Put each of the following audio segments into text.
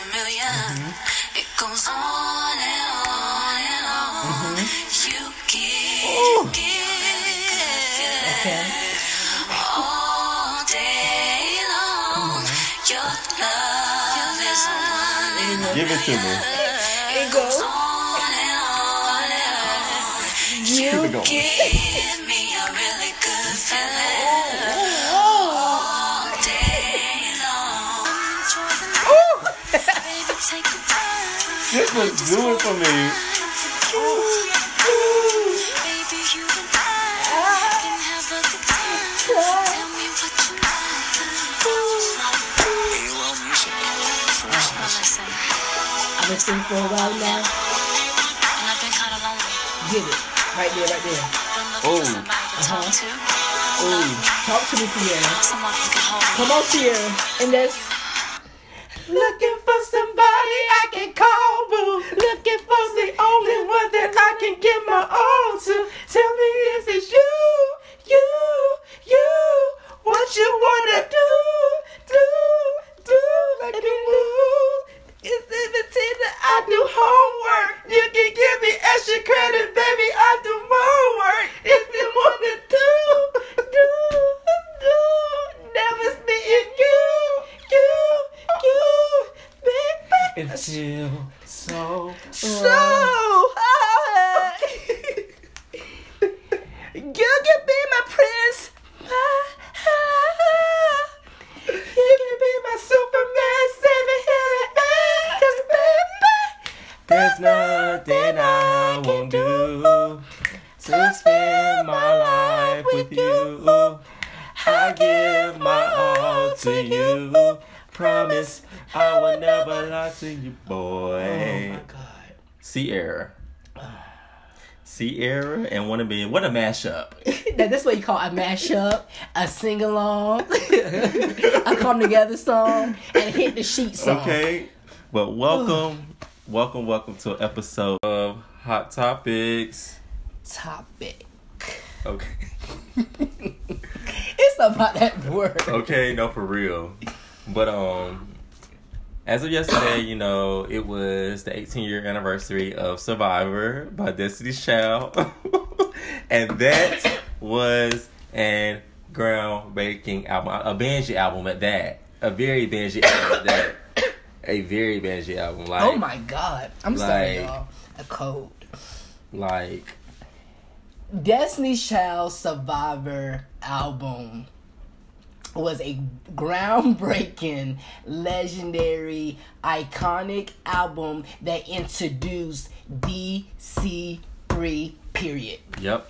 a 1000000 mm-hmm. It goes on and on and on. Mm-hmm. You give, you give Okay. all day long. Mm-hmm. Your love is one Give it to me. It goes. on and on and on. Keep it going. Give me a really good feeling AOL Music. First Well, listen, I've been singing for a while now. and I've been kind of lonely. Get it. Right there, right there. Oh. for somebody to talk to. Oh, talk to me, Ciara. Someone who can hold me. Come on, Ciara. And that's looking for somebody I can call boo. Looking for the only one that I can give my all to. Tell me, is it you, you, you? What you wanna do, do, do? Make me lose. Is it the tea that I do homework? You can give me extra credit, baby. I do more work. If you wanna do, do, do. Never being you, you, you, baby. Until so So high. You can be my prince. You can be my Superman, saving healing angels, baby. There's nothing I won't do to spend my life with you. I give my all to you. Promise I will to you, boy. God. Ciara. Ciara and Wanna Be. What a mashup. That's what you call a mashup, a sing along, a come together song, and hit the sheet song. Okay. But welcome, welcome, welcome to an episode of Hot Topics. Topic. Okay. It's about that word. Okay, no, for real. But um, as of yesterday, you know, it was the 18 year anniversary of Survivor by Destiny's Child, and that was an groundbreaking album, a Benji album at that, a very Benji album at that, a very Benji album. Like, Oh my god. I'm sorry, Like- y'all. A code. like Destiny's Child Survivor album was a groundbreaking, legendary, iconic album that introduced DC3 period. Yep.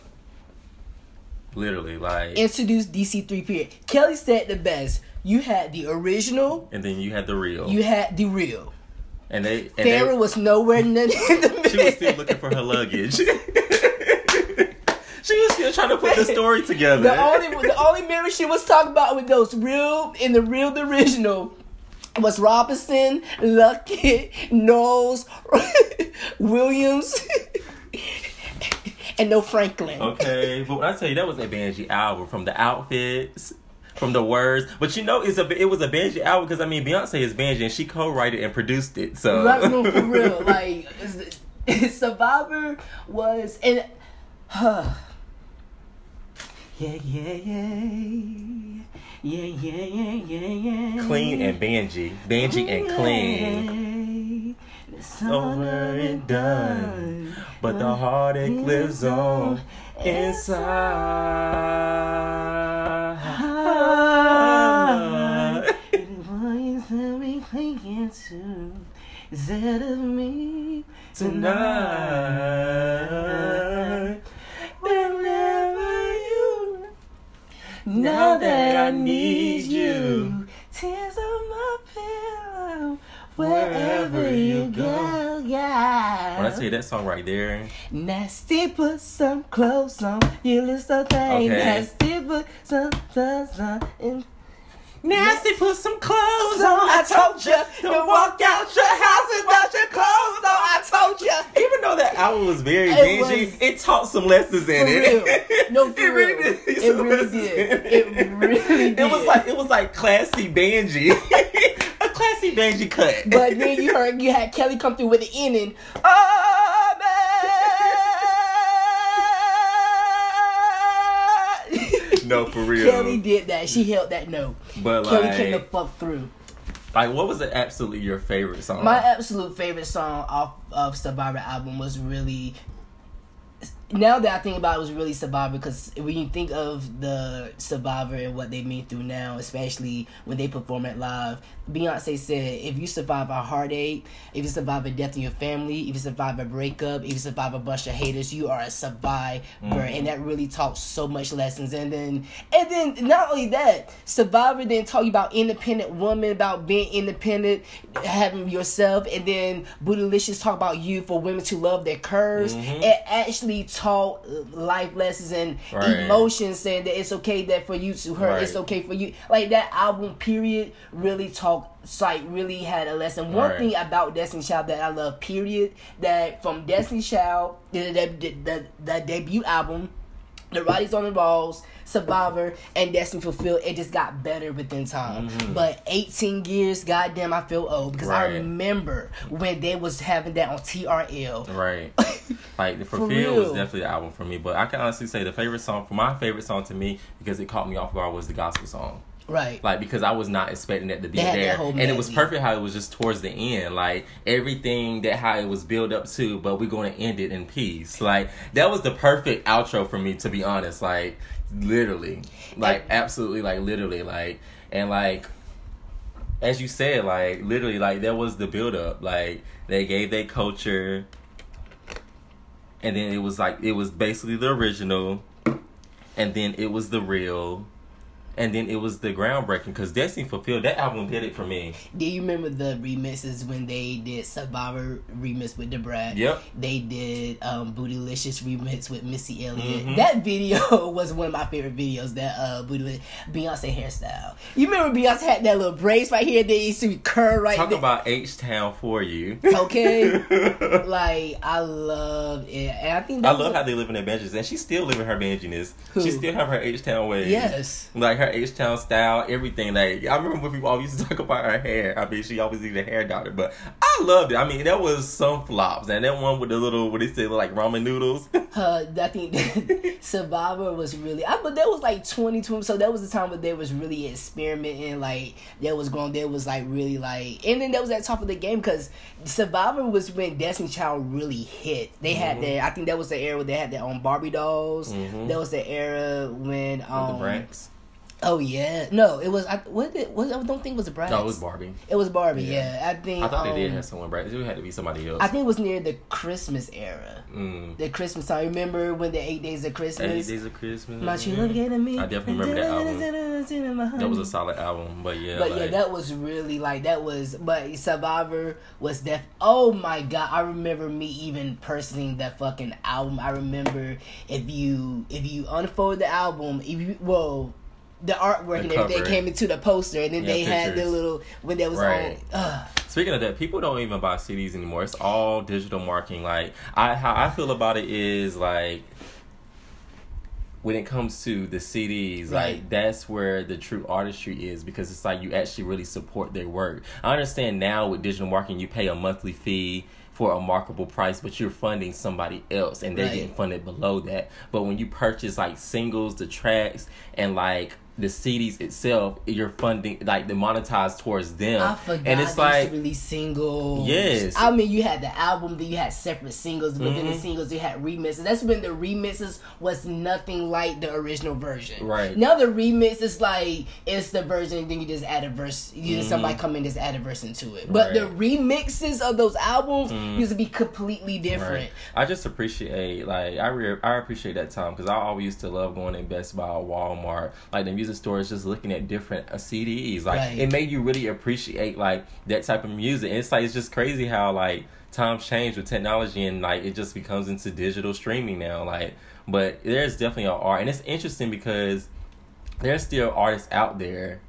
Literally, like, Introduced DC3 period. Kelly said the best. You had the original, and then you had the real, you had the real. and they, and Farrah they, was nowhere near the middle. she was still looking for her luggage. she was still trying to put the story together. The only the only mirror she was talking about with those real in the real the original was Roberson, Luckett, Knowles, Williams, and no Franklin. okay, but when I tell you that was a Benji album from the outfits. From the words, but you know, it's a it was a Benji album because I mean Beyonce is Benji and she co-wrote it and produced it. So Like, no, for real, like Survivor was and huh. Yeah, yeah, yeah. Yeah, yeah, yeah, yeah, yeah. clean and Benji, Benji and clean. It's over and done. But the heartache lives on inside. Instead of me Tonight, now that I need you, tears on my pillow. Wherever you go. yeah. when I tell you that song right there, Nasty, put some clothes on. You look so thing. Okay. Nasty, put some clothes on. Nasty, put some clothes on. I told you to walk out your house without your clothes on. I told you. Even though that album was very It was- it taught some lessons in it. real. No, for it really real. did. It really did. It really did. It was like it was like classy Benji, a classy Benji cut. But then you heard you had Kelly come through with the ending. Oh no, for real. Kelly did that. She held that note. but Kelly like, came the fuck through. like, what was the absolutely your favorite song? My absolute favorite song off of Survivor album was really. Now that I think about it, it was really Survivor because when you think of the Survivor and what they've been through now, especially when they perform it live, Beyonce said, if you survive a heartache, if you survive a death in your family, if you survive a breakup, if you survive a bunch of haters, you are a survivor, mm. and that really taught so much lessons. And then, and then not only that, Survivor then taught you about independent woman, about being independent, having yourself, and then Bootylicious talk about you for women to love their curves. Mm-hmm. It actually taught life lessons and Right. emotions, saying that it's okay that for you to hurt, it's okay for you. Like that album, period, really talked. Like really had a lesson. One Right. thing about Destiny Child that I love, period, that from Destiny Child, the the, the, the, the debut album, The Writings on the Walls, Survivor, and Destiny Fulfilled, it just got better within time. But 18 years, goddamn, I feel old because I Mm-hmm. Remember when they was having that on TRL. Right. Like the For Fulfill was definitely the album for me, but I can honestly say the favorite song for my favorite song to me because it caught me off guard was the gospel song. Right. Like because I was not expecting that to be They there, and it was perfect how it was just towards the end, like everything that how it was built up to, but we're going to end it in peace. Like that was the perfect outro for me, to be honest. Like literally, like absolutely, like literally, like and like as you said, like literally, like that was the build up. Like they gave their culture, and then it was like it was basically the original, and then it was the real, and then it was the groundbreaking. Because Destiny Fulfilled that album did it for me. Do you remember the remixes when they did Survivor remix with Da Brat? Yep. They did um Bootylicious remix with Missy Elliott. Mhm. That video was one of my favorite videos. That uh Bootylicious Beyonce hairstyle. You remember Beyonce had that little brace right here? They used to curl right Talk there. about H Town for you. Okay. like I love it, and I think I love a- how they live in their benches, and she's still living her benjiness. Who? She still have her H Town ways. Yes. like her H Town style, everything. Like I remember when people always used to talk about her hair. I mean, she always needed a hair doctor, but I loved it. I mean, that was some flops, and that one with the little what they say like ramen noodles. uh, I think Survivor was really, I but that was like 2020, so that was the time where they was really experimenting, like that was going, there was like really like, and then that was at top of the game because Survivor was when Destiny Child really hit. They had Mm-hmm. that, I think that was the era where they had their own Barbie dolls. Mhm. That was the era when With um, the Branks. Oh yeah, no, it was. I what did what I don't think it was a Bratz. No, it was Barbie. It was Barbie. Yeah. Yeah, I think. I thought they did um, have someone Branks. It had to be somebody else. I think it was near the Christmas era. Mm. The Christmas time. Remember when the eight days of Christmas? Eight? Days of Christmas. My love gave me. I definitely remember that album. That was a solid album, but yeah, But like, yeah, that was really like that was. But Survivor was def. Oh my god, I remember me even purchasing that fucking album. I remember if you if you unfold the album, if you well. The artwork The and everything came into the poster, and then Yeah, they had the little when there was Right. on. Uh, Speaking of that, people don't even buy CDs anymore. It's all digital marketing. Like I, how I feel about it is like when it comes to the CDs, Right. like that's where the true artistry is because it's like you actually really support their work. I understand now with digital marketing, you pay a monthly fee for a marketable price, but you're funding somebody else and they're Right. getting funded below that. But when you purchase like singles, the tracks, and like the CDs itself, you're funding like the monetized towards them. I forgot and it's like really singles. Yes. I mean you had the album, then you had separate singles, but then the Mhm. singles you had remixes. That's when the remixes was nothing like the original version. Right. Now the remix is like it's the version, then you just add a verse. You just Mhm. somebody come in just add a verse into it. But the remixes of those albums Mhm. used to be completely different. Right. I just appreciate like I re- I appreciate that time because I always used to love going in Best Buy, or Walmart, like the music stores, just looking at different uh, CDs. Like Right. it made you really appreciate like that type of music. And it's like it's just crazy how like times change with technology and like it just becomes into digital streaming now. Like, but there's definitely an art, and it's interesting because there's still artists out there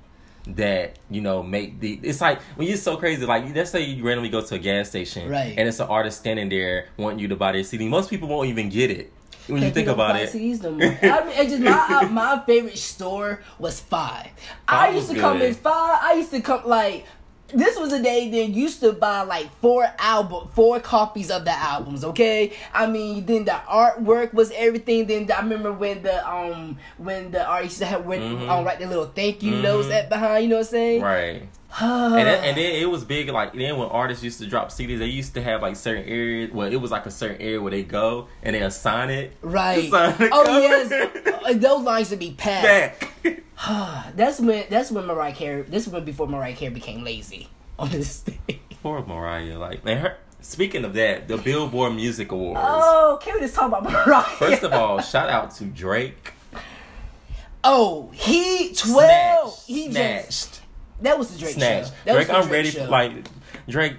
that you know make the it's like when you're so crazy like let's say you randomly go to a gas station Right. and it's an artist standing there wanting you to buy their CD most people won't even get it when you think about it no more. I mean, it just my my favorite store was Five. I used to was come in Five. I used to come like this was a day that used to buy like four album, four copies of the albums. Okay, I mean, then the artwork was everything. Then I remember when the um when the artists had went Mhm. on write the little thank you Mhm. notes at behind. You know what I'm saying? Right. And then, and then it was big. Like then when artists used to drop CDs, they used to have like certain areas. Well, it was like a certain area where they go and they assign it. Right. Assign Oh cover. yes, Uh, those lines would be packed. Back. That's when that's when Mariah Carey. This was before Mariah Carey became lazy on this thing. Poor Mariah. Like man, her. Speaking of that, the Billboard Music Awards. Oh, can we just talk about Mariah? First of all, shout out to Drake. oh, he twelve. Snatched. He Snatched. just that was the Drake Snatch. show. That Drake, was the I'm ready show. for like Drake.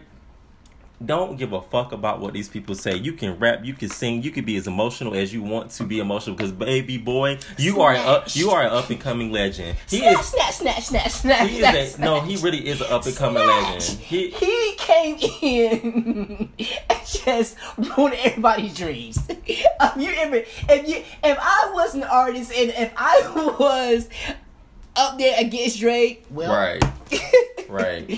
Don't give a fuck about what these people say. You can rap, you can sing, you can be as emotional as you want to be emotional. Because baby boy, you are up, you are an up and coming legend. He snatch, is. snatch, snatch, snatch, snatch. He snatch, is a no. He really is an up and coming legend. He He came in and just ruined everybody's dreams. If you ever, if you, if I was an artist and if I was up there against Drake, well, right, right,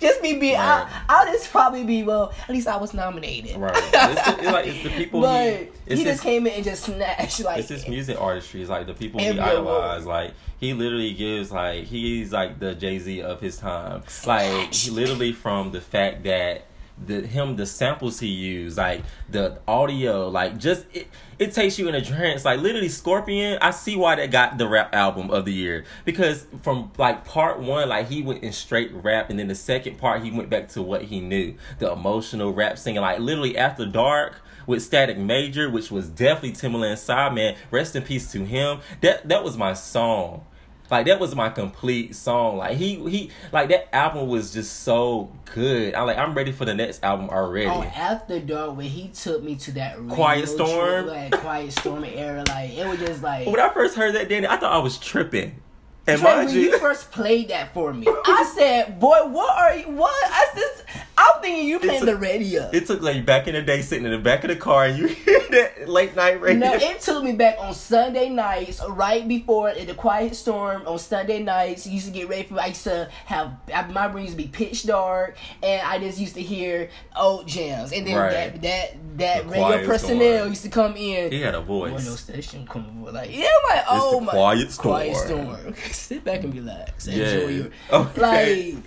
just me being, Right. I, I'll just probably be well. At least I was nominated. right. It's the, it's like it's the people but he. he, just his, came in and just snatched like it's his music artistry. It's like the people he idolize. Like he literally gives like he's like the Jay Z of his time. Like he literally from the fact that the him the samples he used, like the audio, like just it, it takes you in a trance. Like literally Scorpion, I see why that got the rap album of the year. Because from like part one, like he went in straight rap and then the second part he went back to what he knew. The emotional rap singing. Like literally after dark with Static Major, which was definitely Timbaland side man. Rest in peace to him. That that was my song. Like that was my complete song. Like he he like that album was just so good. I like I'm ready for the next album already. Oh, after dark when he took me to that Quiet trip, Storm? like Quiet Storm era, like it was just like when I first heard that, Danny, I thought I was tripping. And Trey, when you, you first played that for me, I said, "Boy, what are you? What?" I said, "I'm thinking you playing a- the radio." it took like back in the day sitting in the back of the car and you hear that late night radio. No, it took me back on Sunday nights, right before in the Quiet Storm on Sunday nights. Used to get ready for. I used to have my room used to be pitch dark, and I just used to hear old jams, and then Right. that that that The radio personnel Storm. used to come in. he had a One of those voice. station come like yeah, I'm like oh the my Quiet storm. quiet Storm. Sit back and relax. Yeah. Enjoy your Okay. like.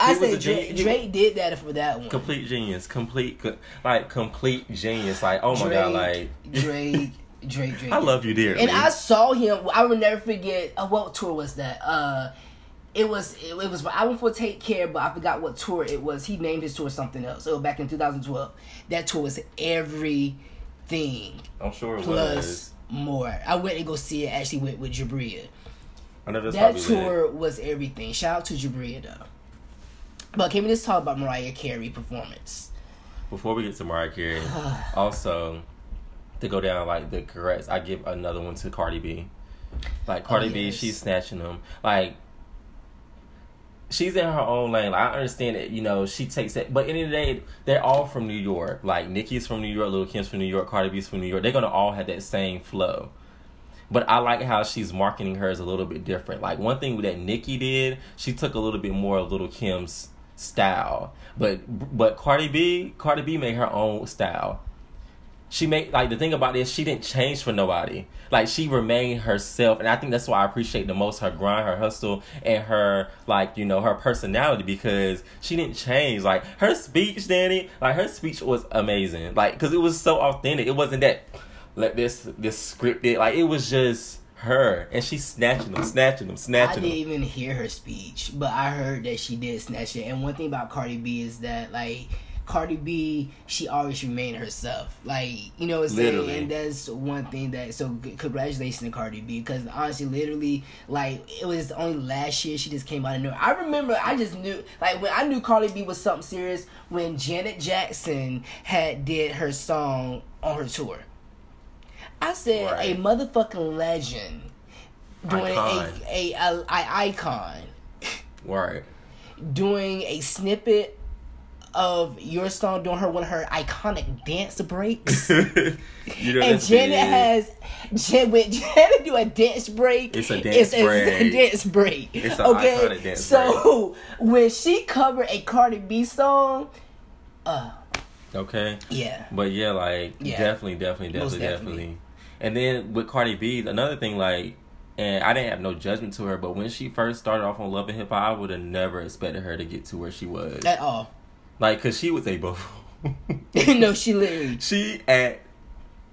I said Drake. Drake did that for that one. Complete genius. Complete co- like complete genius. Like oh my Drake, god, like Drake, Drake, Drake. I love you dearly. And I saw him. I will never forget. Uh, what tour was that? Uh, it was it, it was I went for Take Care, but I forgot what tour it was. He named his tour something else. So back in 2012, that tour was everything I'm sure it plus was. more. I went to go see it. Actually, went with Jabria. I know that's That tour was everything. Shout out to Jabria though. But can we just talk about Mariah Carey performance? Before we get to Mariah Carey, also to go down like the correct, I give another one to Cardi B. Like Cardi B, Oh, yes. she's snatching them. Like she's in her own lane. Like, I understand that you know she takes it, but in the, end of the day, they're all from New York. Like Nicki's from New York, Lil Kim's from New York, Cardi B's from New York. They're gonna all have that same flow. But I like how she's marketing hers a little bit different. Like one thing that Nicki did, she took a little bit more of Lil Kim's style. But but Cardi B, Cardi B made her own style. She made like the thing about this, she didn't change for nobody. Like she remained herself, and I think that's why I appreciate the most her grind, her hustle, and her like you know her personality because she didn't change. Like her speech, Danny, like her speech was amazing. Like because it was so authentic. It wasn't that like this this scripted. Like it was just her, and she's snatching them, snatching them, snatching them. I didn't them. even hear her speech, but I heard that she did snatch it. And one thing about Cardi B is that like Cardi B, she always remained herself. Like you know what I'm saying, and that's one thing that. So congratulations to Cardi B because honestly, literally, like it was only last year she just came out of nowhere. I remember, I just knew like when I knew Cardi B was something serious when Janet Jackson had did her song on her tour. I said Right. a motherfucking legend doing Icon. a, a, a, a icon Right. doing a snippet of your song doing her one of her iconic dance breaks. you know and Janet has Jan, when Janet do a dance break. It's a dance break. it's, a dance break. It's an okay, iconic dance so when she covered a Cardi B song, uh, okay. yeah, But yeah, like Yeah. definitely, definitely, Most definitely, definitely. And then with Cardi B, another thing, like, and I didn't have no judgment to her, but when she first started off on Love and Hip Hop, I would have never expected her to get to where she was. at all. Like, cause she was a buff. no, she literally. she at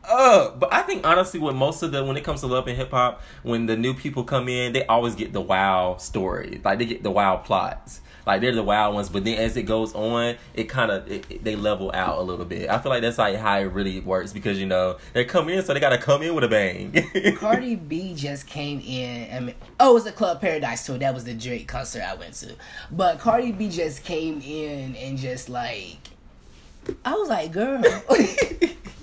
up. But I think honestly, with most of the when it comes to love and hip hop, when the new people come in, they always get the wow story. Like they get the wow plots. Like they're the wild ones, but then as it goes on, it kind of they level out a little bit. I feel like that's like how it really works because you know they come in, so they got to come in with a bang. Cardi B just came in. I mean, oh, it was a Club Paradise tour. That was the Drake concert I went to. But Cardi B just came in and just like, I was like, girl.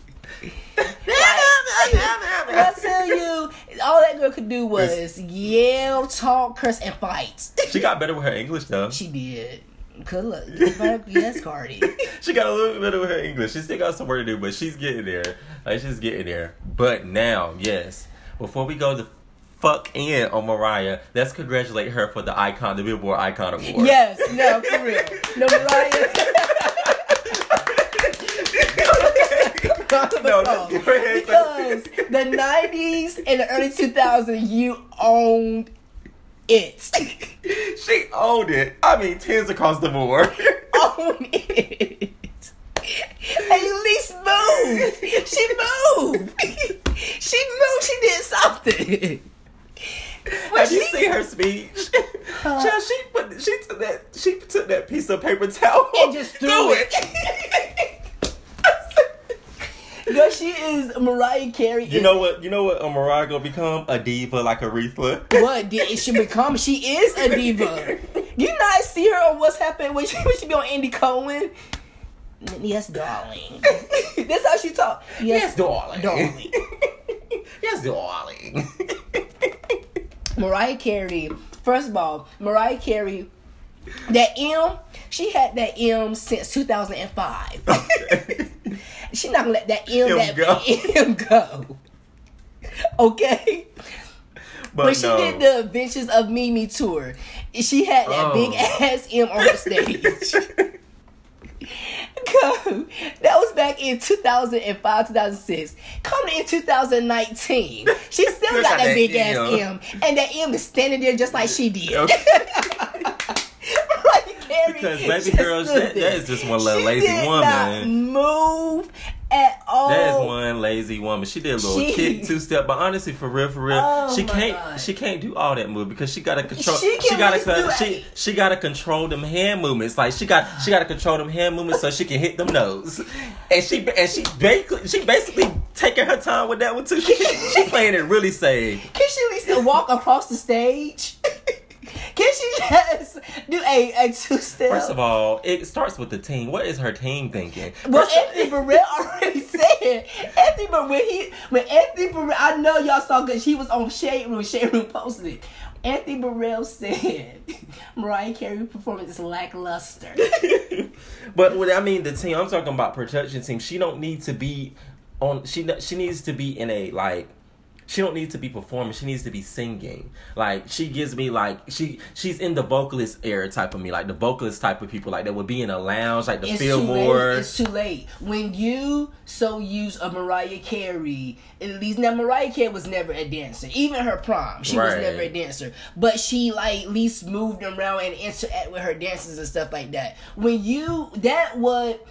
I tell you, all that girl could do was yell, talk, curse, and fight. she got better with her English though. She did. Good luck. Yes, Cardi. she got a little bit better with her English. She still got some work to do, but she's getting there. Like she's getting there. But now, yes, before we go the fuck in on Mariah, let's congratulate her for the icon, the Billboard Icon Award. Yes, no, for real. No, Mariah. No, give her because the 90s and the early 2000s, you owned it. she owned it. I mean, tens across the board. own it. At least move. She moved. She moved. She did something. Have you seen her speech? Child, she put she took that she took that piece of paper towel And just threw it. Girl, she is Mariah Carey. you know what? You know what? A Mariah gonna become a diva like Aretha. what did she become? She is a diva. You not see her on what's happened when she, when she be on Andy Cohen? Yes, darling. That's how she talk. Yes, darling. darling. yes, darling. Mariah Carey. First of all, Mariah Carey. That M, she had that M since 2005. She not gonna let that M, M that go. M go. Okay. but When she no. did the Adventures of Mimi tour, she had that Oh. big ass M on her stage. Come, that was back in 2005, 2006. Coming in 2019, she still Still got that big ass M, M. and that M is standing there just like she did. Okay. Because baby girl, that- that is just one little She lazy did woman. Not move at all. That is one lazy woman. She did a little She- kick, two step, but honestly, for real, for real, Oh she can't. God. She can't do all that move because she gotta control. She She, gotta. do she she gotta control them hand movements. Like she got. She gotta control them hand movements so she can hit them nose. And she and she basically she basically taking her time with that one too. She, she playing it really safe. Can she at least walk across the stage? Can she just do a, a two step? First of all, it starts with the team. What is her team thinking? well, First Anthony Burrell already said. Anthony Burrell, when he, when Anthony Burrell, I know y'all saw because he was on Shade Room. Shade Room posted it. Anthony Burrell said Mariah Carey performance is lackluster. but what I mean, the team I'm talking about production team. She don't need to be on. She she needs to be in a like. She don't need to be performing. She needs to be singing. Like she gives me like she she's in the vocalist era type of me, like the vocalist type of people, like that would be in a lounge, like the It's feel too more. late. It's too late. When you so use a Mariah Carey, at least now Mariah Carey was never a dancer. Even her prom, she was never a dancer. But she like at least moved around and interact with her dances and stuff like that. When you that what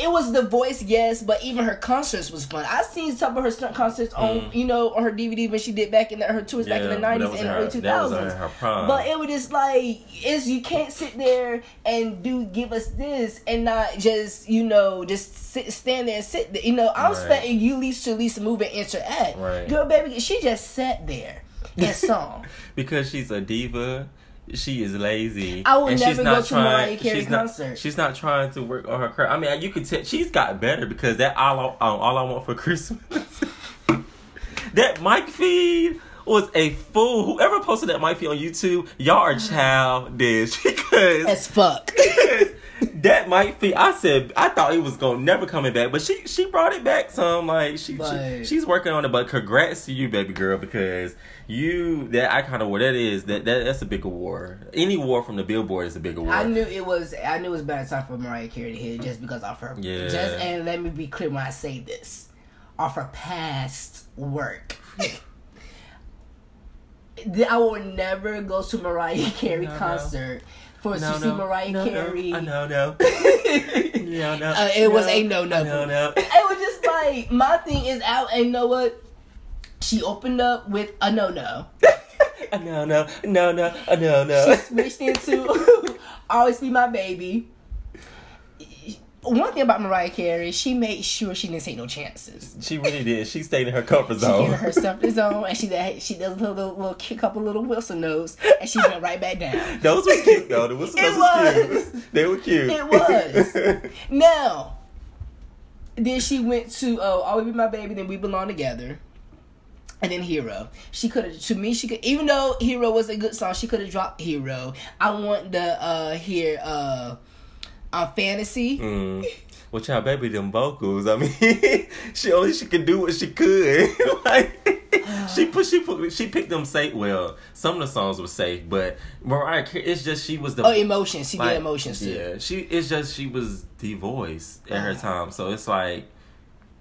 it was the voice, yes, but even her concerts was fun. I seen some of her stunt concerts on, you know, on her DVD when she did back in the, her tours back in the Mm. Yeah, that nineties and her- early two that thousands. But it was just like is you can't sit there and do give us this and not just you know just sit stand there and sit there. You know I'm Right. expecting you at least to at least move and interact. Right. Girl, baby, she just sat there and song because she's a diva. She is lazy. I would and never she's go not to trying, Mariah Carey she's not, concert. She's not trying to work on her craft. I mean, you could tell she's got better because that all I, um, all I want for Christmas. that mic feed was a fool. Whoever posted that mic feed on YouTube, y'all are childish because As fuck. that might be. I said I thought it was gonna never coming back, but she she brought it back some. Like she, she she's working on it. But congrats to you, baby girl, because you that icon award that is that, that that's a big award. Any award from the Billboard is a big award. I knew it was. I knew it was better time for Mariah Carey to hit just because of her. Yeah. Just and let me be clear when I say this, off her past work. I will never go to Mariah Carey No, no. For no, to see no, Mariah no, Carey. No, know, no. no, no. Uh, it was a no-no. No, no. it was just like my thing is out, and you know what? She opened up with a no no. No, no, no, no, no, no. She switched into always be my baby. One thing about Mariah Carey, she made sure she didn't take no chances. She really did. She stayed in her comfort She zone. gave her comfort zone, and she did, she does a little, little, little kick couple little Wilson notes, and she went right back down. Those were cute though. The whistles It was was. cute. They were cute. It was. Now, then she went to oh, Always Be My Baby, then We Belong Together. And then Hero. She could have to me she could even though Hero was a good song, she could have dropped Hero. I want the uh hear uh on fantasy. Mm. Well, child, baby, them vocals. I mean, she only she could do what she could. like, she put she put she picked them safe. Well, some of the songs were safe, but Mariah, it's just she was the Oh, emotions. She like, did emotions too. Yeah, she it's just she was the voice at her Uh-huh. time, so it's like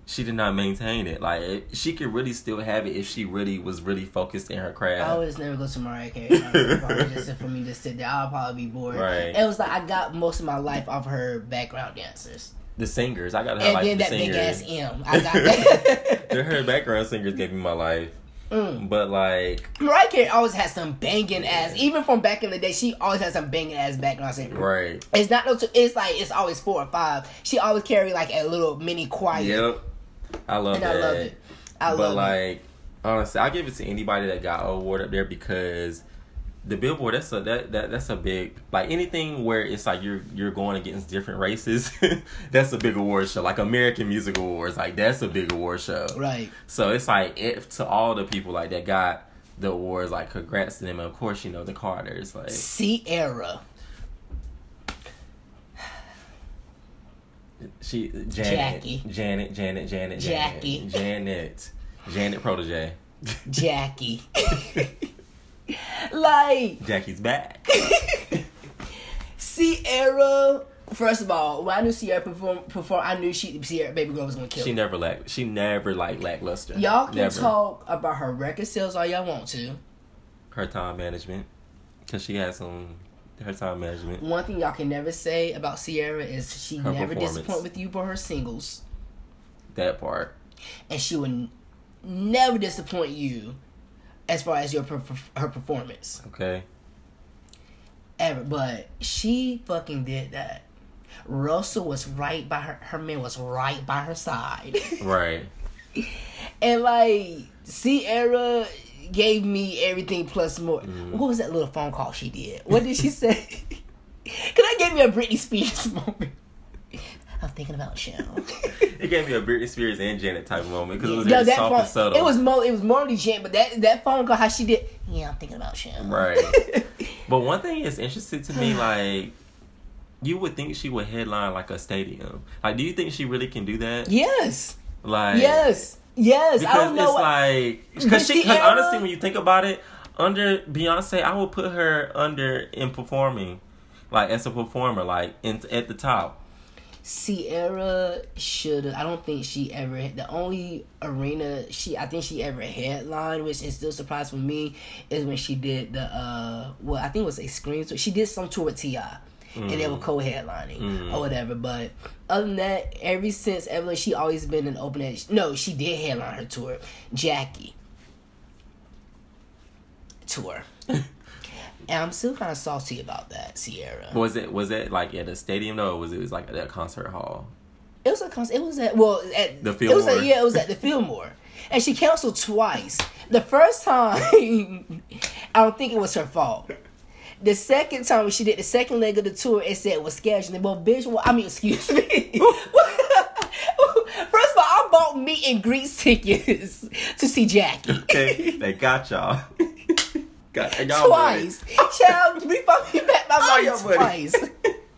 she did not maintain it. Like it, she could really still have it if she really was really focused in her craft. I just never go to Mariah Carey. Probably just for me to sit there, I'll probably be bored. Right. It was like I got most of my life off her background dancers, the singers, I gotta have and like then the that big ass M. I got that. They're her background singers gave me my life, Mm. but like Mariah Carey always has some banging ass. Even from back in the day, she always has some banging ass background singer. right. It's not no. It's like it's always four or five. She always carry like a little mini choir. Yep. I love and that. I love it. I but love it. like honestly, I give it to anybody that got an award up there because the Billboard that's a that, that that's a big like anything where it's like you're you're going against different races. that's a big award show. Like American Music Awards, like that's a big award show. Right. So it's like if to all the people like that got the awards, like congrats to them. And of course, you know the Carters, like Ciara. She Janet, Jackie. Janet, Janet, Janet, Jackie. Janet, Janet, Janet protege. Jackie. like Jackie's back. Ciara. First of all, when I knew Ciara perform, perform I knew she Ciara Baby Girl was gonna kill. She never lack. She never like lackluster. Y'all can never. talk about her record sales all y'all want to. her time management because she has some her time management. One thing y'all can never say about Ciara is she Her never disappoint with you for her singles, That part. and she would never disappoint you as far as your her performance Okay. ever. But she fucking did that. Russell was right by her. Her man was right by her side, Right. and like Ciara gave me everything plus more. Mm-hmm. What was that little phone call she did? What did she say? Cause that gave me a Britney Spears moment. I'm thinking about Shell. It gave me a Britney Spears and Janet type moment because it was No, that soft phone, and subtle. It was more. It was more legit, but that that phone call, how she did. Yeah, I'm thinking about Shell. right. but one thing is interesting to me, like. You would think she would headline like a stadium. Like, do you think she really can do that? yes, Like, yes, yes. I because don't know. it's what- like because she Ciara- honestly when you think about it under beyonce i would put her under in performing like as a performer like in, at the top Ciara should. I don't think she ever. The only arena she, I think she ever headlined, which is still a surprise for me, is when she did the. uh Well, I think it was a screen tour. She did some tour with Ti. And they were mm. co-headlining mm. or whatever, but other than that, ever since Evelyn, she always been an open edge. No, she did headline her tour. Jackie tour, and I'm still kind of salty about that. Ciara. was it was it like at a stadium though or was it was like at a concert hall It was a concert. It was at well at The It was Fillmore. at, yeah, it was at the Fillmore, and she canceled twice. The first time, I don't think it was her fault. The second time she did the second leg of the tour, it said it was scheduling. Well, bitch, well, I mean, excuse me. First of all, I bought meet and greet tickets to see Jackie. okay they got y'all got y'all twice. Child, we fucking met my money. twice.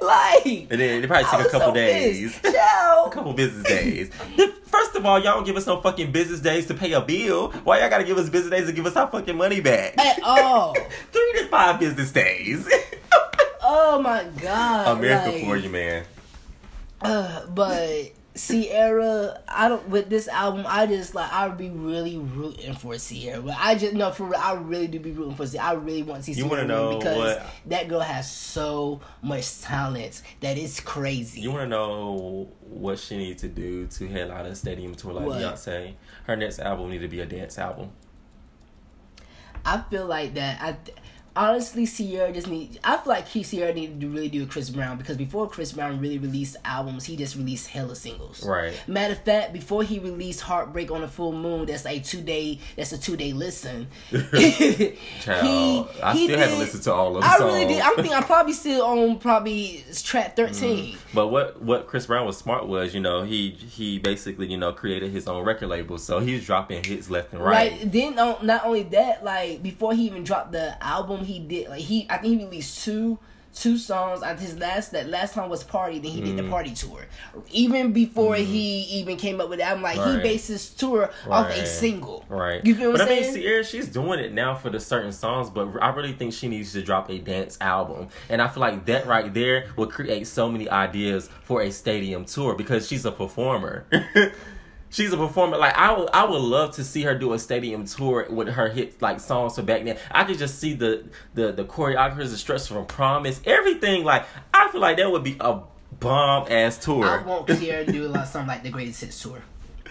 And then it probably took a couple so days. pissed. A couple business days. First of all, y'all don't give us no fucking business days to pay a bill. Why y'all gotta give us business days to give us our fucking money back? At all. Three to five business days. Oh my god. America like, for you, man. Uh, but Ciara, I don't with this album. I just like I would be really rooting for Ciara. But I just no for real, I really do be rooting for Ciara. I really want to see You Ciara know because what- that girl has so much talent that it's crazy. You want to know what she needs to do to headline a stadium tour like What? Beyonce? Her next album need to be a dance album. I feel like that. I honestly, Ciara just need. I feel like Key Ciara needed to really do a Chris Brown because before Chris Brown really released albums, he just released hella singles. Right. Matter of fact, before he released Heartbreak on a Full Moon, that's a two day. That's a two day listen. Child, I still haven't listened to all of Them, I songs. really did. I'm thinking I'm probably still on probably track 13 But what what Chris Brown was smart was, you know, he he basically you know created his own record label, so he was dropping hits left and right. Like then, um, not only that, like before he even dropped the album, he did like he. I think he released two two songs. I his last that last song was Party. Then he did Mm. the Party tour. Even before he even came up with the album, like he Right. based his tour off a single. Right. You feel what but I'm I mean, saying? Ciara, she's doing it now for the certain songs, but I really think she needs to drop a dance album. And I feel like that right there will create so many ideas for a stadium tour because she's a performer. she's a performer. Like I would, I would love to see her do a stadium tour with her hit like songs from back then. I could just see the the the choreographers, the stress from Promise, everything. Like I feel like that would be a bomb ass tour. I want Ciara to do a lot something like the Greatest Hits tour.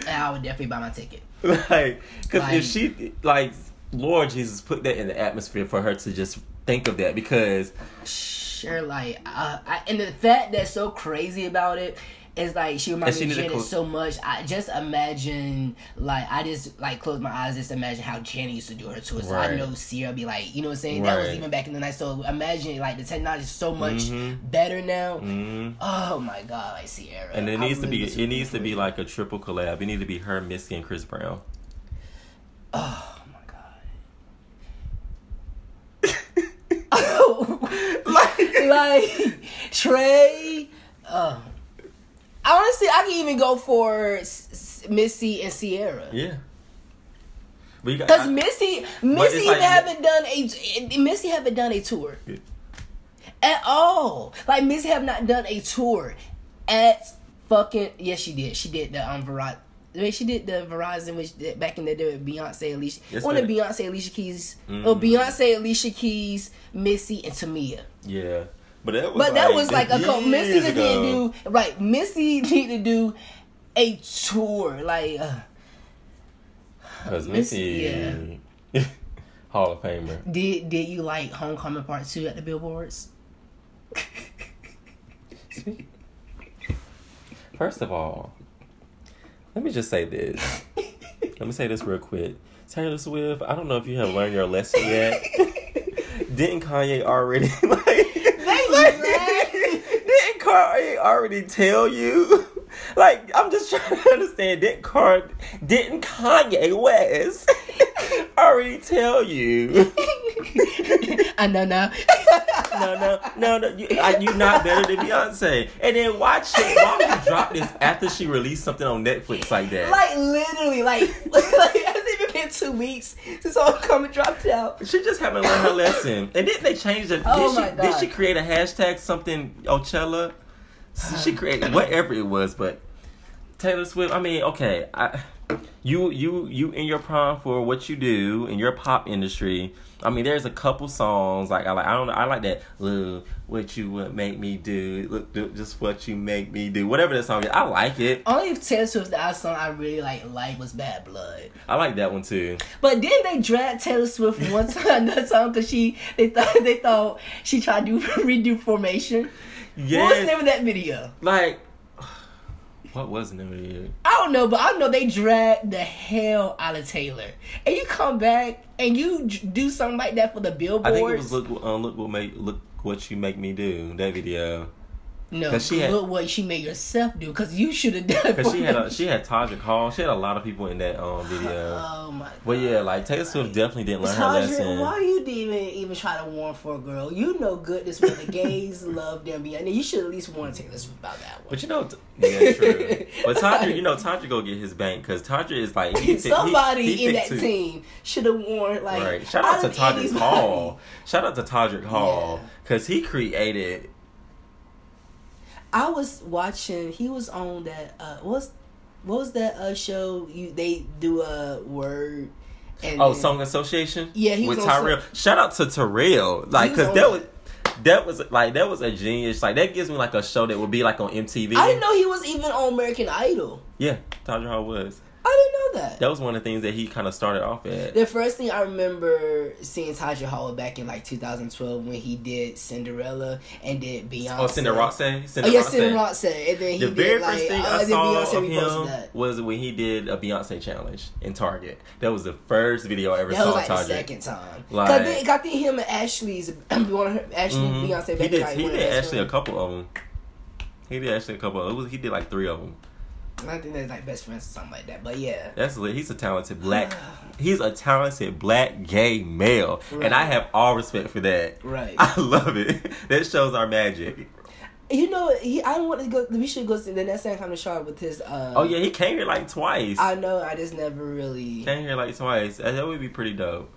And I would definitely buy my ticket. like because Like- if she like lord jesus put that in the atmosphere for her to just think of that because Sure, like, uh, I, and the fact that's so crazy about it is like she reminds me she of Janet so much. I just imagine, like, I just like close my eyes, just imagine how Janet used to do her tour. So I Right. know Ciara be like, you know what I'm saying? That was even back in the night. So imagine like the technology is so much Mhm. better now. mm, Oh my god, like Ciara. and it I needs to be it needs to be like a triple collab it needs to be her missy and chris brown Oh my god. like, like Trey. Uh, honestly, I can even go for S- S- Missy and Ciara. yeah but you got Cause Missy, Missy like- haven't done a Missy haven't done a tour Yeah. at all. Like Missy have not done a tour at fucking. Yes, she did. She did the um Verizon. Wait, she did the Verizon, which back in the day with Beyonce, Alicia. Yes, One of. Beyonce, Alicia Keys. Mhm. Oh, Beyonce, Alicia Keys, Missy, and Tamia. yeah but that was But that was like a couple. Missy years just ago. didn't do right. Missy need to do a tour. Like, uh, because Missy- missy hall of famer did did you like Homecoming Part Two at the billboards? first of all let me just say this let me say this real quick taylor swift i don't know if you have learned your lesson yet didn't kanye already like didn't Kanye already tell you? Like, I'm just trying to understand. Didn't Car didn't Kanye West already tell you? I know now. No, no, no, no. You, I, you not better than Beyonce. And then watch it. Why would you drop this after she released something on Netflix like that? like literally, like like it hasn't even been two weeks since Homecoming dropped out. She just haven't learned her lesson. And then they changed it. Oh did, she, did she create a hashtag something Ocella? She created whatever it was, but Taylor Swift. I mean, okay, I, you you you in your prime for what you do in your pop industry. I mean, there's a couple songs like I like. I don't know. I like that. Look, what you would make me do. Look, do, just what you make me do. Whatever that song is, I like it. Only Taylor Swift that song I really like like was Bad Blood. I like that one too. But then they dragged Taylor Swift one time another song because she they thought they thought she tried to redo Formation. What was the name of that video? like what was of it? I don't know, but I know they dragged the hell out of Taylor. And you come back and you do something like that for the I think it was look uh, look what make look what you make me do that video. No, 'Cause she had- look what she made yourself do because you should have done it. Because she had a, she had Todrick Hall. She had a lot of people in that um video. Oh my. God. But yeah, like Taylor Swift definitely didn't learn her Todrick, lesson. why you even, even try to warn for a girl? You know good this when the gays love them beyond. You should at least warn Taylor Swift about that one. But you know, yeah, true. but Todrick, you know, Todrick go get his bank because Todrick is like he fit- he- Somebody he in that to- team should have warned like. Right. Shout out to of Todrick Hall. Shout out to Todrick Hall Yeah. because he created. I was watching. He was on that. Uh, what's what was that uh show? You they do a word. And Oh, then- Song Association. Yeah, he was with Tyrell. Shout out to Terrell, like because that was. That was like that was a genius. Like that gives me like a show that would be like on MTV. I didn't know he was even on American Idol. Yeah, Hall was. I didn't know that. That was one of the things that he kind of started off at. The first thing I remember seeing Todrick Hall back in like 2012 when he did Cinderella and did Beyonce. Oh, Cinderella. Oh yeah, Cinderella. And then he The did very like, first thing uh, I saw Beyonce of him that. was when he did a Beyonce challenge in Target. That was the first video I ever That saw was like the second time. Like- Cause I think, I think him and Ashley's one of her Ashley Mhm. Beyonce. He back did. like he did best a couple of them. He did actually a couple. Of, it was, he did like three of them. I think they're like best friends or something like that. But yeah, That's lit. He's a talented black. he's a talented black gay male, and I have all respect for that. right. I love it. That shows our magic. you know, he. I don't want to go. We should go see the next time come to Charlotte with his. uh Oh yeah, he came here like twice. I know. I just never really. came here like twice. That that would be pretty dope.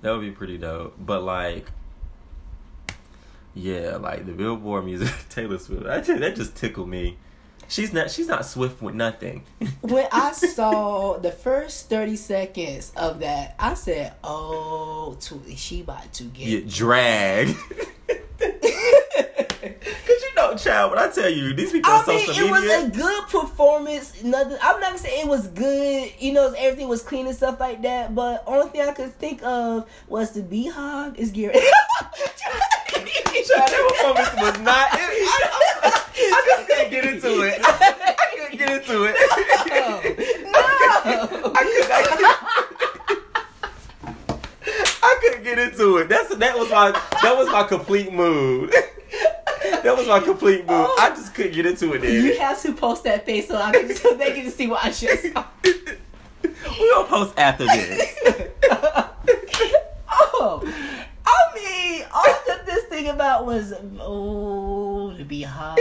That would be pretty dope. But like, yeah, like the Billboard music, Taylor Swift. I tell that just tickled me. She's not. She's not swift with nothing. when I saw the first 30 seconds of that, I said, oh, to, she about to get. yeah, drag. Cause you know, child. When I tell you, these people on I mean, social it was a good performance. Nothing. I'm not gonna say it was good. You know, everything was clean and stuff like that. But only thing I could think of was the Beyhive is Gary. Child, that performance was not. It, I, I, I just couldn't get into it. I couldn't get into it. no. I couldn't. I, I couldn't get into it. That's that was my that was my complete mood. That was my complete mood. Oh. I just couldn't get into it. You Then have to post that face so I can so they can see what I just saw. we gonna post after this. oh, I mean, all could this thing about was oh to be hot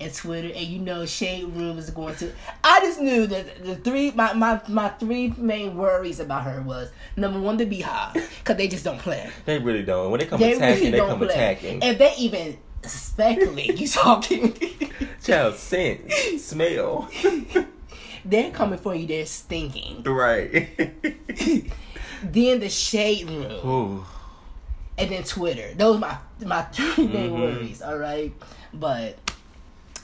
and Twitter, and you know, Shade Room is going to. I just knew that the three my my my three main worries about her was number one to be hot because they just don't play. They really don't. When they come They attacking, really they come play. attacking. If they even speculate you talking, Child, scent, smell. they're coming for you. They're stinking. right. Then the Shade Room. Ooh. And then Twitter. Those my my three main Mhm. worries. All right, but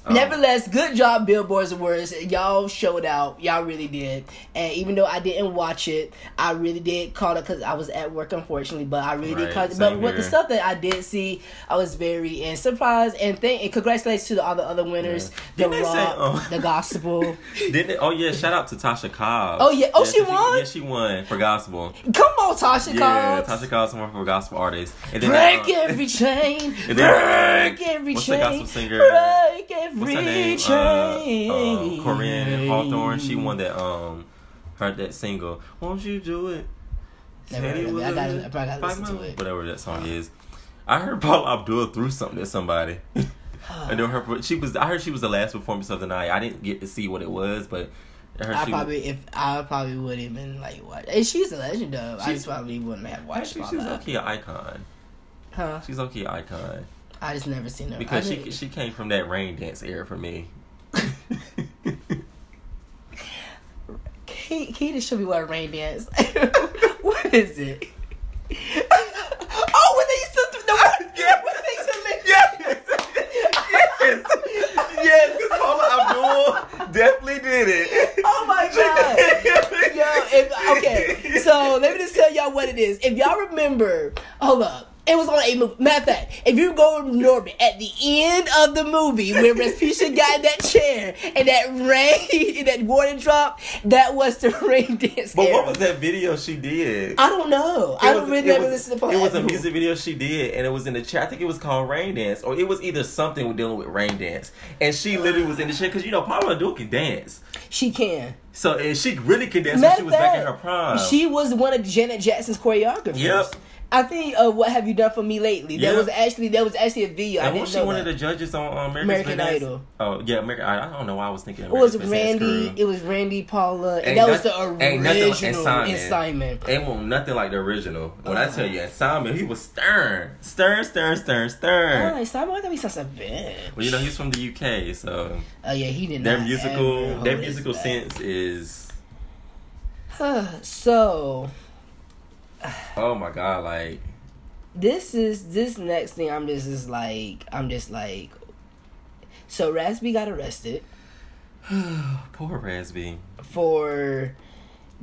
Um, nevertheless, good job, Billboard Awards. Y'all showed out. Y'all really did. And even though I didn't watch it, I really did call it because I was at work, unfortunately. But I really did Right, call it. But with the stuff that I did see, I was very and surprised and thank and congratulations to all the other winners. Didn't The they rock, say, oh. the gospel. Didn't? Oh yeah! Shout out to Tasha Cobb. Oh, yeah. Oh, she so won? Yeah, she won for gospel. Come on, Tasha Yeah, Cobbs. Tasha Cobbs won for gospel artist. And then Break uh, every chain. And then, break every what's the gospel singer? Break every What's her name? Uh, uh, Koryn Hawthorne. She won that um, her that single. Won't you do it? Never heard of it. I gotta- I probably gotta Five listen to it. Whatever that song is. I heard Paula Abdul threw something at somebody. and then her, she was. I heard she was the last performance of the night. I didn't get to see what it was, but I heard I she. probably if I probably wouldn't been like watch. And she's a legend though. I just probably wouldn't have watched Actually, she's okay icon. Huh? She's okay icon I just never seen her because she she came from that rain dance era for me. Kate, Kate just showed me what rain dance. what is it? oh, when they used to the Yeah. when they used to live- yes, yes, yes. Because Paula Abdul definitely did it. Oh my god. Yo, if, okay, so let me just tell y'all what it is. If y'all remember, hold up. It was on a movie. Matter of fact, if you go to Norbit at the end of the movie where Rasputia got in that chair and that rain, that water drop, that was the rain dance. But era. what was that video she did? I don't know. I It don't was- really it never was- listen to part It was a music video she did, and it was in the chat. I think it was called Rain Dance, or it was either something with dealing with rain dance. And she literally was in the chair because you know Paula Abdul can dance, She can. so and she really could dance when she was back in her prime. She was one of Janet Jackson's choreographers. Yep. I think uh, what have you done for me lately? That Yep. was actually that was actually a video. And didn't was she one that. of the judges on um, America's American Idol. Oh yeah, American. I, I don't know why I was thinking. It was Dance Randy. It was Randy Paula, and Ain't that was the nothing like- and original Simon. and Simon. It won't nothing like the original. When I Uh-huh. tell you, and Simon, he was stern, stern, stern, stern, Oh, stern. like Simon, I gotta be such a bitch. Well, you know he's from the UK, so Oh yeah, he did their musical, their musical back. sense is. so Oh my god! Like this is this next thing. I'm just is like I'm just like. So Raz B got arrested poor Raz B. for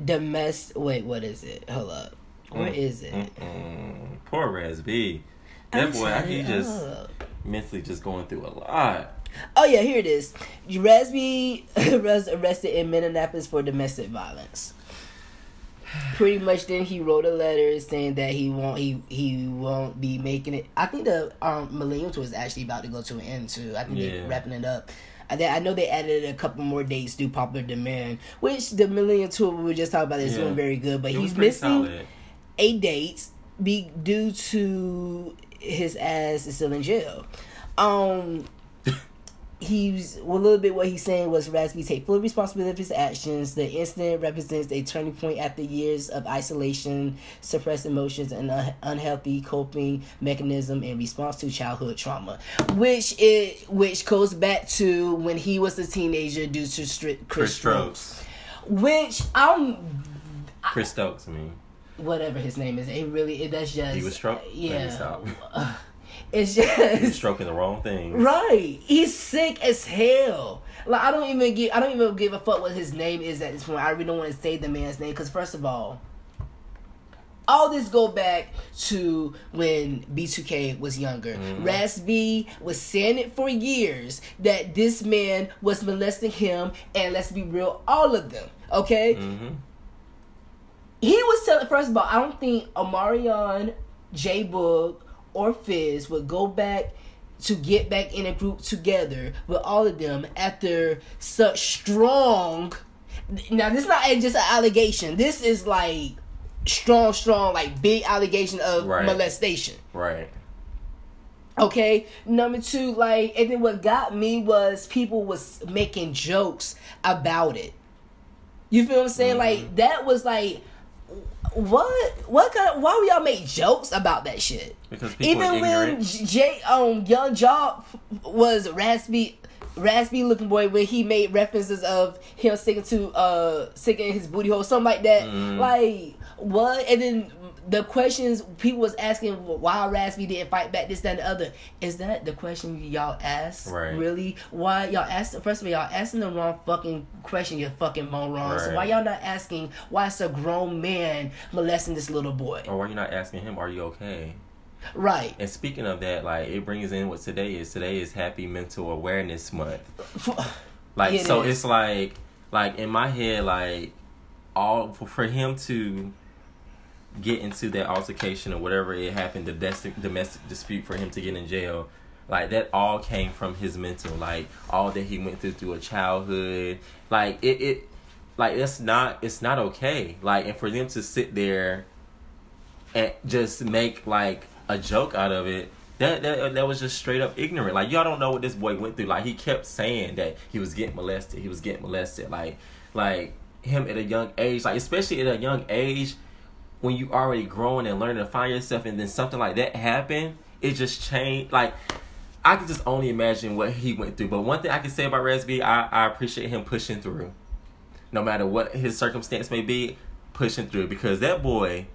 domestic. Wait, what is it? Hold up. Where Mm, is it? Mm-mm. Poor Raz B. That I'm boy, sorry, he just up. mentally just going through a lot. Oh yeah, here it is. Raz B was arrested in Minneapolis for domestic violence. Pretty much, then he wrote a letter saying that he won't he he won't be making it. I think the um Millennium Tour is actually about to go to an end too. I think they're wrapping it up. I, I know they added a couple more dates due popular demand, which the Millennium Tour we were just talking about is Yeah. doing very good. But It he's missing solid. eight dates be due to his ass is still in jail. Um he's well, a little bit what he's saying was Raz B take full responsibility of his actions. The incident represents a turning point after years of isolation, suppressed emotions, and un- unhealthy coping mechanism in response to childhood trauma, which it which goes back to when he was a teenager due to strict Chris, Chris Strokes, which I'm Chris Stokes, I mean. whatever his name is. It really it that's just He was me Yeah. it's just stroking the wrong thing. right. He's sick as hell. Like I don't even give I don't even give a fuck what his name is at this point. I really don't want to say the man's name because first of all, all this go back to when B2K was younger. Raz B was saying it for years that this man was molesting him, and let's be real, all of them. Okay, Mm-hmm. he was telling. First of all, I don't think Omarion, J Boog, or Fizz would go back to get back in a group together with all of them after such strong. Now this is not just an allegation. This is like strong, strong, like big allegation of Right. molestation. Right. Okay. Number two, like, and then what got me was people was making jokes about it. You feel what I'm saying? Mm-hmm. Like that was like, what? What kind? why would y'all make jokes about that shit? Because people are Even when ignorant. J J- um Young Job was raspy. Raspy looking boy when he made references of him sticking to uh sticking in his booty hole something like that Mm. like what and then the questions people was asking why Raz B didn't fight back this that and the other is that the question y'all ask Right. really why y'all ask first of all y'all asking the wrong fucking question you fucking moron so why y'all not asking why is a grown man molesting this little boy Or why you not asking him, are you okay? right And speaking of that, like it brings in what today is. Today is Happy Mental Awareness Month. Uh, like It so, is. it's like like in my head, like all for, for him to get into that altercation or whatever it happened, the domestic domestic dispute for him to get in jail. Like that all came from his mental, like all that he went through through a childhood. Like it, it like it's not it's not okay. Like and for them to sit there and just make like a joke out of it. That, that that was just straight up ignorant. Like y'all don't know what this boy went through. Like he kept saying that he was getting molested. He was getting molested. Like like him at a young age. Like especially at a young age, when you already growing and learning to find yourself, and then something like that happened, it just changed. Like I could just only imagine what he went through. But one thing I can say about Raz B, I I appreciate him pushing through, no matter what his circumstance may be, pushing through because that boy,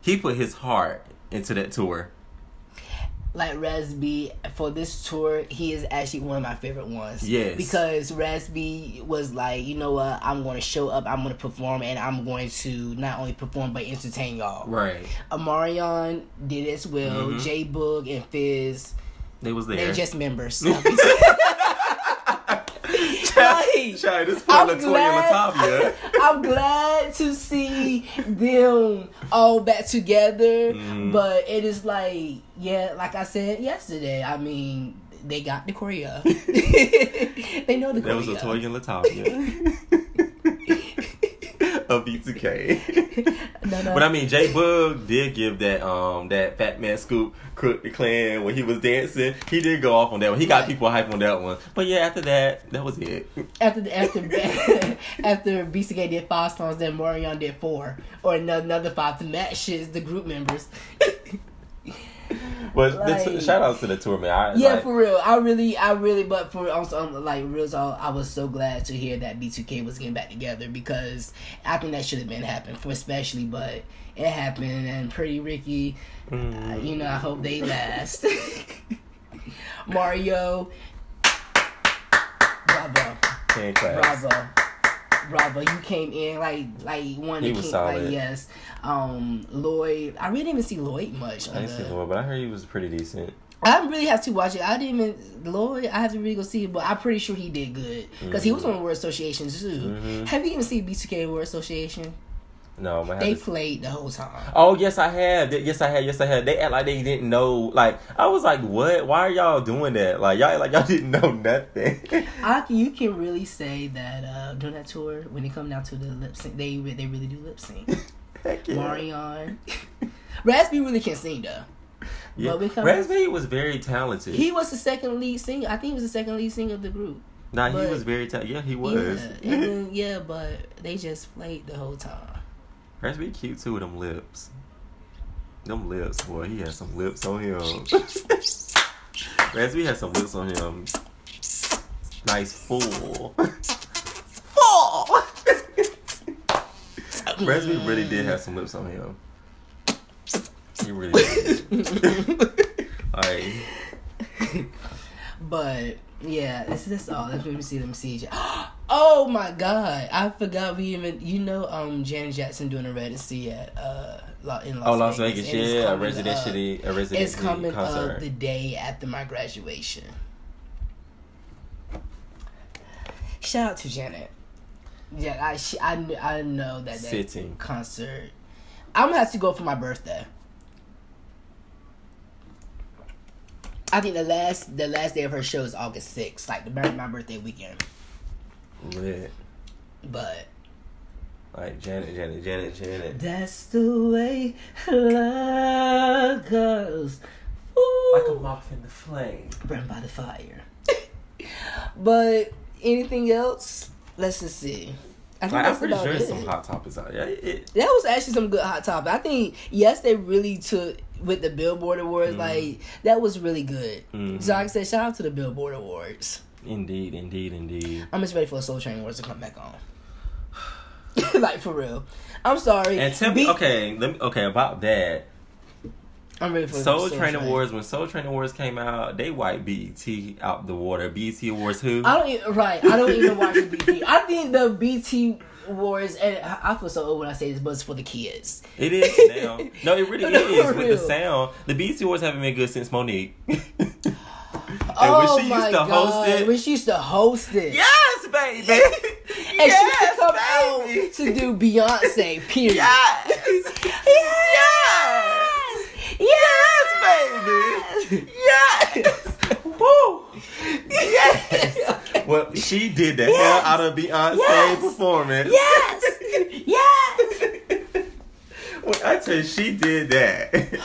he put his heart into that tour. Like Raz B for this tour, he is actually one of my favorite ones. Yes. Because Raz B was like, you know what, I'm going to show up, I'm going to perform, and I'm going to not only perform but entertain y'all. Right. Omarion did as well. Mhm. J Boog and Fizz, They was there. they're just members. Like, this I'm glad- Latavia. I'm glad to see them all back together, Mhm. but it is like, yeah, like I said yesterday. I mean, they got the Korea. they know the Korea. That was Korea. Latoya and Latavia. Of B2K. No, no. But I mean, J Boog did give that um that Fat Man Scoop Crooklyn Clan when he was dancing. He did go off on that one. He got Right. people hype on that one. But yeah, after that, that was it. after the, after after B2K did five songs, then Marion did four or another, another five to match his the group members. But the Like- t- shout outs to the tour man. I, Yeah, like, for real. I really, I really, but for also um, like real talk, I was so glad to hear that B2K was getting back together because I think that should have been happening for especially, but it happened and Pretty Ricky, mm, uh, you know, I hope they last. Mario, bravo, hand Bravo, you came in like like one He was solid. like yes. Um Lloyd I really didn't even see Lloyd much. I didn't see the- Lord, but I heard he was pretty decent. I really have to watch it. I didn't even Lloyd. I have to really go see it, but I'm pretty sure he did good because he was on the Word Association too. Mhm. Have you even seen B2K Word Association? No, man. They played the whole time. Oh yes, I have. Yes, I have. Yes, I have. They act like they didn't know. Like I was like, what? Why are y'all doing that? Like y'all, like y'all didn't know nothing. I can, you can really say that uh, during that tour when it come down to the lip sync, they they really do lip sync. Heck yeah. Marion, Raz B really can sing though. Yeah. But we was very talented. He was the second lead singer. I think he was the second lead singer of the group. nah, he was very talented. Yeah, he was. Yeah, then, yeah, but they just played the whole time. Raspberry cute too with them lips. Them lips, boy. He had some lips on him. Raspberry had some lips on him. Nice full. full. Raspberry really did have some lips on him. He really did. Alright. But yeah, that's that's all. Let me see. Me see. Oh my god, I forgot we even. You know, um, Janet Jackson doing a residency at uh in Las Oh, Las Vegas. Vegas, yeah, a residency, a residency It's coming concert. up the day after my graduation. Shout out to Janet. Yeah, I she, I I know that that Fitting. concert. I'm gonna have to go for my birthday. I think the last the last day of her show is August 6th, like the my birthday weekend. Lit. But Like Janet, Janet, Janet, Janet. that's the way love goes. Ooh. moth in the flame. burned by the fire. but anything else? Let's just see. I think Like, I'm pretty sure it. some hot topics out there. It, it, That was actually some good hot topic. I think yes, they really took with the Billboard Awards. Mhm. Like that was really good. Mhm. So like I said, shout out to the Billboard Awards. Indeed, indeed, indeed. I'm just ready for the Soul Train Awards to come back on. like for real. I'm sorry. And tell me, okay, let me, okay, about that. I'm ready for Soul the Train Awards, when Soul Train Awards came out, they wiped BET out the water. BET Awards who? I don't even, right. I don't even watch the BT. I think the BT Awards, and I feel so old when I say this, but it's for the kids. It is now. No, it really is with the sound. The BET Awards haven't been good since Mo'Nique. and oh when she my used to god! host it, When she used to host it, yes, baby, and she used to come baby. out to do Beyonce. Period. Yes, yes, yes, baby, yes. Woo! Yes. Well, she did the hell out of Beyonce Yes. performance. Yes, yes. When I tell you, she did that.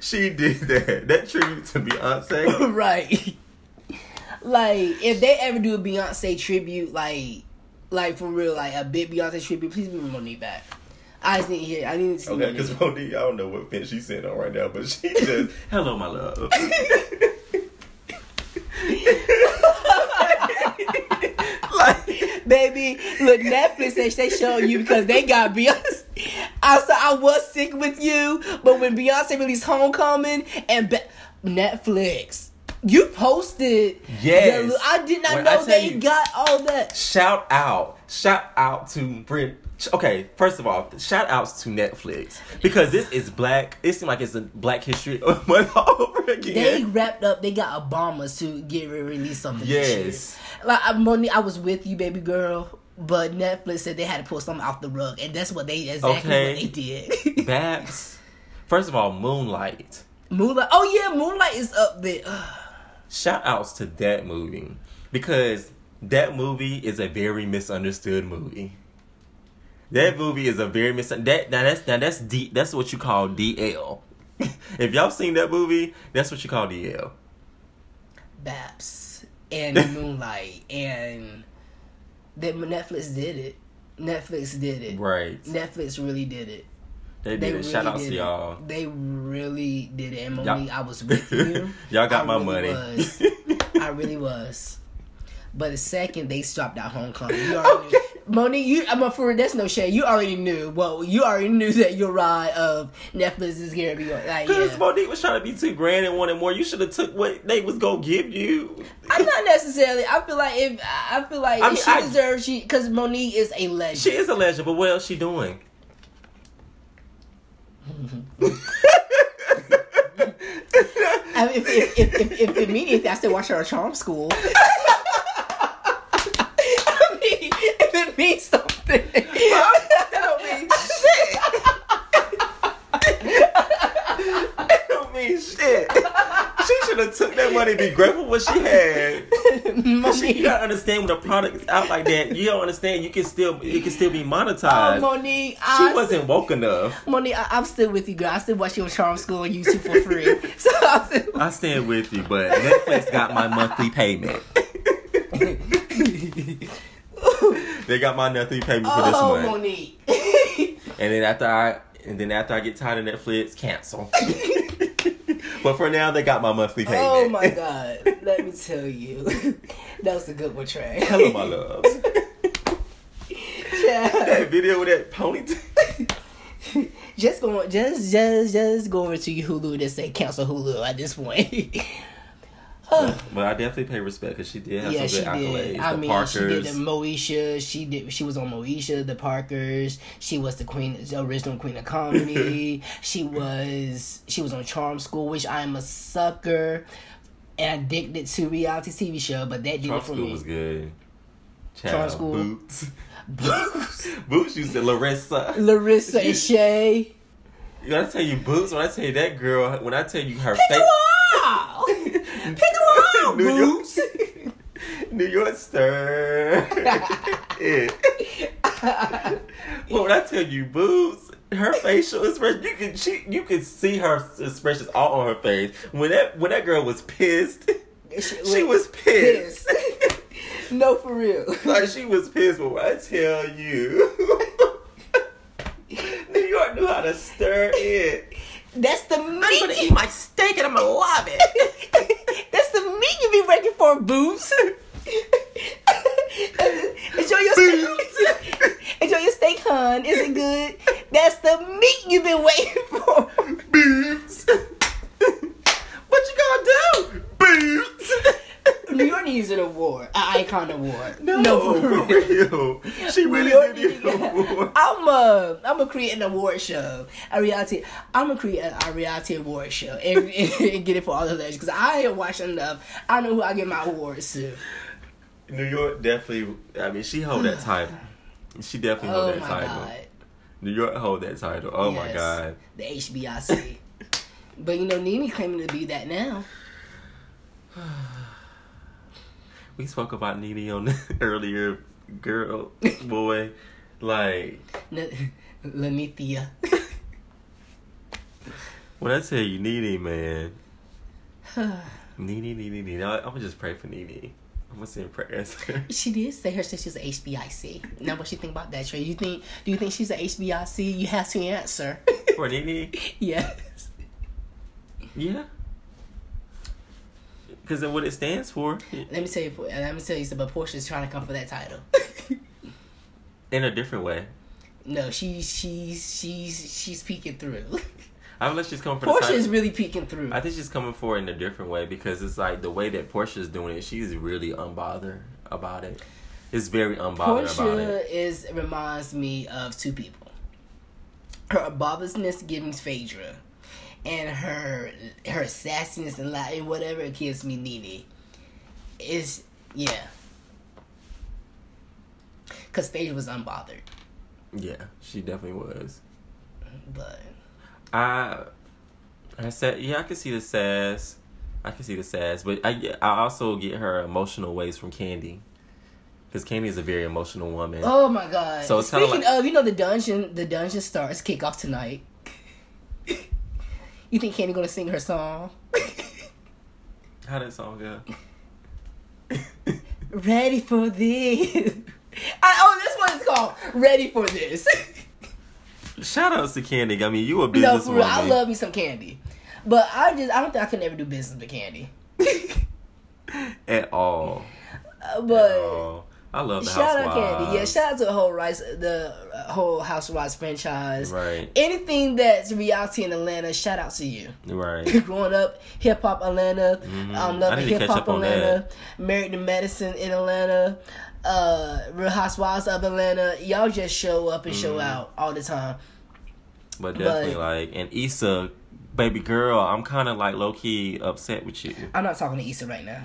She did that. That tribute to Beyonce. right. Like if they ever do a Beyonce tribute, like, like for real, like a big Beyonce tribute, please bring Mo'Nique back. I just need to hear. I need to see. Okay, Mo'Nique. because Mo'Nique, I don't know what fence she's sitting on right now, but she just, hello, my love. like, Baby, look, Netflix said they show you because they got Beyonce. I said I was sick with you, but when Beyonce released Homecoming and Netflix. You posted. Yes. the- I did not When know they you- got all that. Shout out, shout out to Brent. Okay, first of all, shout outs to Netflix because this is black. It seems like it's a Black History Month all over again. They wrapped up. They got Obama to get re- release something. Yes. Like I- Mo'Nique, I was with you, baby girl. But Netflix said they had to pull something off the rug, and that's what they exactly Okay. what they did. Babs. First of all, Moonlight. Moonlight. Oh yeah, Moonlight is up there. Shout outs to that movie because that movie is a very misunderstood movie. That movie is a very mis that now that's now that's D that's what you call DL. if y'all seen that movie, that's what you call DL. Baps and Moonlight and that Netflix did it. Netflix did it. Right. Netflix really did it. They did They it. really Shout out to y'all. They really did it. And Y'all- Mo'Nique, I was with you. Y'all got I my really money. Was. I really was. But the second they dropped out Homecoming, you already knew. Mo'Nique, you I'm a for that's no shade. You already knew. Well, you already knew that your ride of Netflix is gonna be like Because yeah. Mo'Nique was trying to be too grand and wanted more. You should have took what they was gonna give you. I'm not necessarily. I feel like if I feel like I mean, she I- deserves she because Mo'Nique is a legend. She is a legend, but what else she doing? I mean, if, if, if, if, if, if immediately I still watch her at Charm School. I mean, if it means that don't mean shit. That don't mean shit. She should have took that money and be grateful for what she had. she, you Mo'Nique, gotta understand when a product is out like that, you don't understand you can still it can still be oh, monetized. Mo'Nique, she I, wasn't woke enough. Mo'Nique, I, I'm still with you, girl. I still watch your Charm School on YouTube for free. So I'm still, I stand with you, but Netflix got my monthly payment. they got my monthly payment for this oh, month. Mo'Nique. And then after I and then after I get tired of Netflix, cancel. but for now, they got my monthly payment. oh my God! Let me tell you, that was a good one, Trey. Hello, my loves. Yeah. that video with that ponytail. just go just just just go over to your Hulu and say cancel Hulu at this point. But I definitely pay respect because she did have yeah, some she good accolades. did. I the mean, Parkers. she did the Moesha. She did. She was on Moesha, the Parkers. She was the queen, the original queen of comedy. she was. She was on Charm School, which I am a sucker and addicted to reality TV show. But that did Charm it for School me. was good. Charm School. Boots. Boots Boots used to Larissa. Larissa and Shay. When I tell you Boots, when I tell you that girl, when I tell you her face. a wall. Pick a New York, Boots. New York stir. it. But when I tell you Boots, her facial expression, you can she, you can see her expressions all on her face. When that when that girl was pissed, she was pissed. No, for real. like she was pissed. But when I tell you, New York knew how to stir it. That's the I'm gonna eat my steak and I'm gonna love it. Meat you be waiting for, Boots. Enjoy your steak. Enjoy your steak, hun. Is it good? That's the meat you've been waiting for. Boots. what you gonna do? Boots. New York needs an award, an icon award. No, for for real. real. She really New York did need need an get- award. I'm a, I'm gonna create an award show, a reality. I'm gonna create a, a reality award show and, and get it for all the legends because I ain't watched enough. I know who I get my awards to. New York definitely. I mean, she hold that title. She definitely hold Oh that my title. god. New York hold that title. Oh my god. the HBIC. but you know, Nene claiming to be that now. We spoke about Nene on earlier. Girl, boy, like Lanithia. when I tell you Nene, man, Nene, Nene. I, I'm gonna just pray for Nene. I'm gonna send prayers. she did say her that she's an HBIC. Now, what you think about that, Trey? You think? Do you think she's an HBIC? You have to answer. for Nene, yes. yeah. Because of what it stands for, Let me tell you. Let me tell you something. Porsha's trying to come for that title. in a different way. no, she she's she's she's peeking through. I like she's coming for the Porsha is really peeking through. I think she's coming for it in a different way because it's like the way that Porsha's doing it, she's really unbothered about it. It's very unbothered about it. Porsha is reminds me of two people. Her bothersness giving Phaedra, and her her sassiness and and whatever it gives me Nene. Is yeah. Cause Phaedra was unbothered, Yeah, she definitely was. but I I said yeah, I can see the sass. I can see the sass, but I I also get her emotional ways from Kandi. Because Kandi is a very emotional woman. oh my god! So it's speaking like- of, you know the dungeon, the dungeon starts kick off tonight. you think Kandi gonna sing her song? How that song go? Ready for this? I, oh, this one is called "Ready for This." Shout outs to Kandi. I mean, you a no, business for real, woman. I love me some Kandi, but I just I don't think I could ever do business with Kandi. at all. Uh, At but all. I love the shout out Kandi, yeah. Shout out to the whole Rice, the uh, whole House of Rice franchise. Right. Anything that's reality in Atlanta, shout out to you. Right. Growing up, hip hop Atlanta, um, I loving hip hop Atlanta, Married to Medicine in Atlanta, uh, Real Housewives of Atlanta. Y'all just show up and Mm-hmm. show out all the time. But definitely But- like and Issa, baby girl, I'm kinda like low key upset with you. I'm not talking to Issa right now.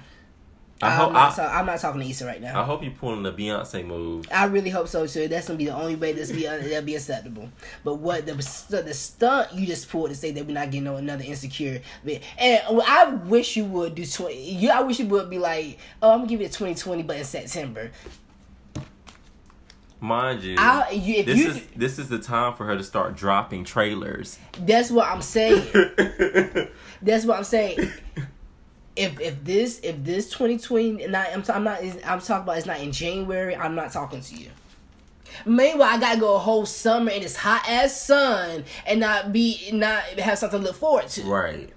I I'm, not, I, I'm not talking to Issa right now. I hope you're pulling the Beyonce move. I really hope so too. That's gonna be the only way that's be uh, that'll be acceptable. But what the the stunt you just pulled to say that we're not getting no another insecure, bit. and I wish you would do twenty. You, I wish you would be like, oh, I'm gonna give you a twenty twenty, but in September. Mind you, you, this you, is this is the time for her to start dropping trailers. that's what I'm saying. That's what I'm saying. If if this if this 2020 not I'm, I'm not I'm talking about it's not in January. I'm not talking to you. Meanwhile, I gotta go a whole summer in this hot ass sun and not be not have something to look forward to. right.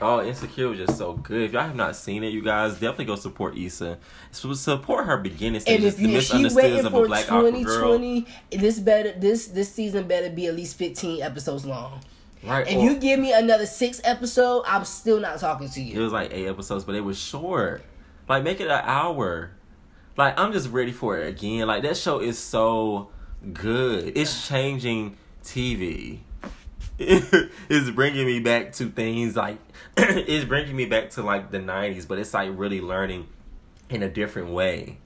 Oh, Insecure was just so good. If y'all have not seen it, you guys definitely go support Issa. So support her beginning And if, you, if she waiting of a for black opera girl. 2020, this better this this season better be at least 15 episodes long. Right. If or- you give me another six episode, I'm still not talking to you. It was like eight episodes, but it was short. Like make it an hour. Like I'm just ready for it again. Like that show is so good. It's changing TV. it's bringing me back to things like it's bringing me back to like the 90s, but it's like really learning in a different way.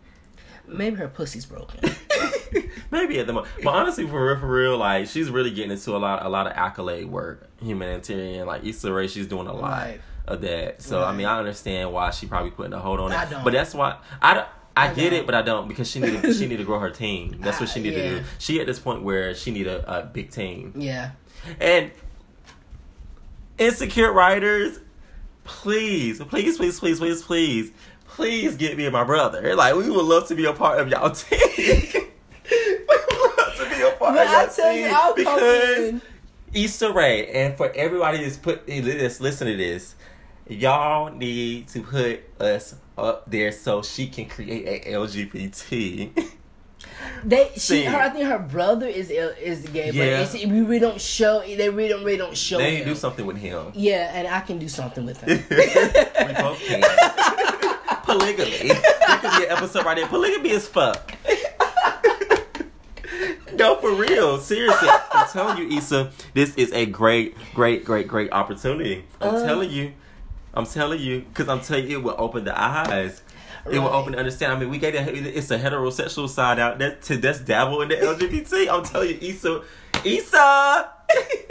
Maybe her pussy's broken. Maybe at the moment, but honestly, for real, for real, like she's really getting into a lot, a lot of accolade work, humanitarian. Like Issa Rae, she's doing a lot Right. of that. So I mean, I understand why she probably putting a hold on it. Don't. But that's why I, don't- I, I get it, but I don't because she need to, she need to grow her team. That's what she need to Yeah. do. She at this point where she need a, a big team yeah. and insecure writers. Please, please, please, please, please, please, please get me and my brother. Like we would love to be a part of y'all team. we would love to be a part But of y'all I tell you, I'll come because. Issa Rae, and for everybody that's put this, listen to this. Y'all need to put us up there so she can create a LGBT. They she See. her I think her brother is ill- is gay, but Yeah. it's, we really don't show. They really don't really don't show. they him. do something with him. Yeah, and I can do something with him. we both can. Polygamy. There could be an episode right there. Polygamy is fuck. no, for real. Seriously. I'm telling you, Issa, this is a great, great, great, great opportunity. I'm Uh. telling you. I'm telling you. Because I'm telling you, it will open the eyes. It will open the understand. I mean, we get it. It's a heterosexual side out there to that's dabble in the LGBT. I'm telling you, Issa, Issa,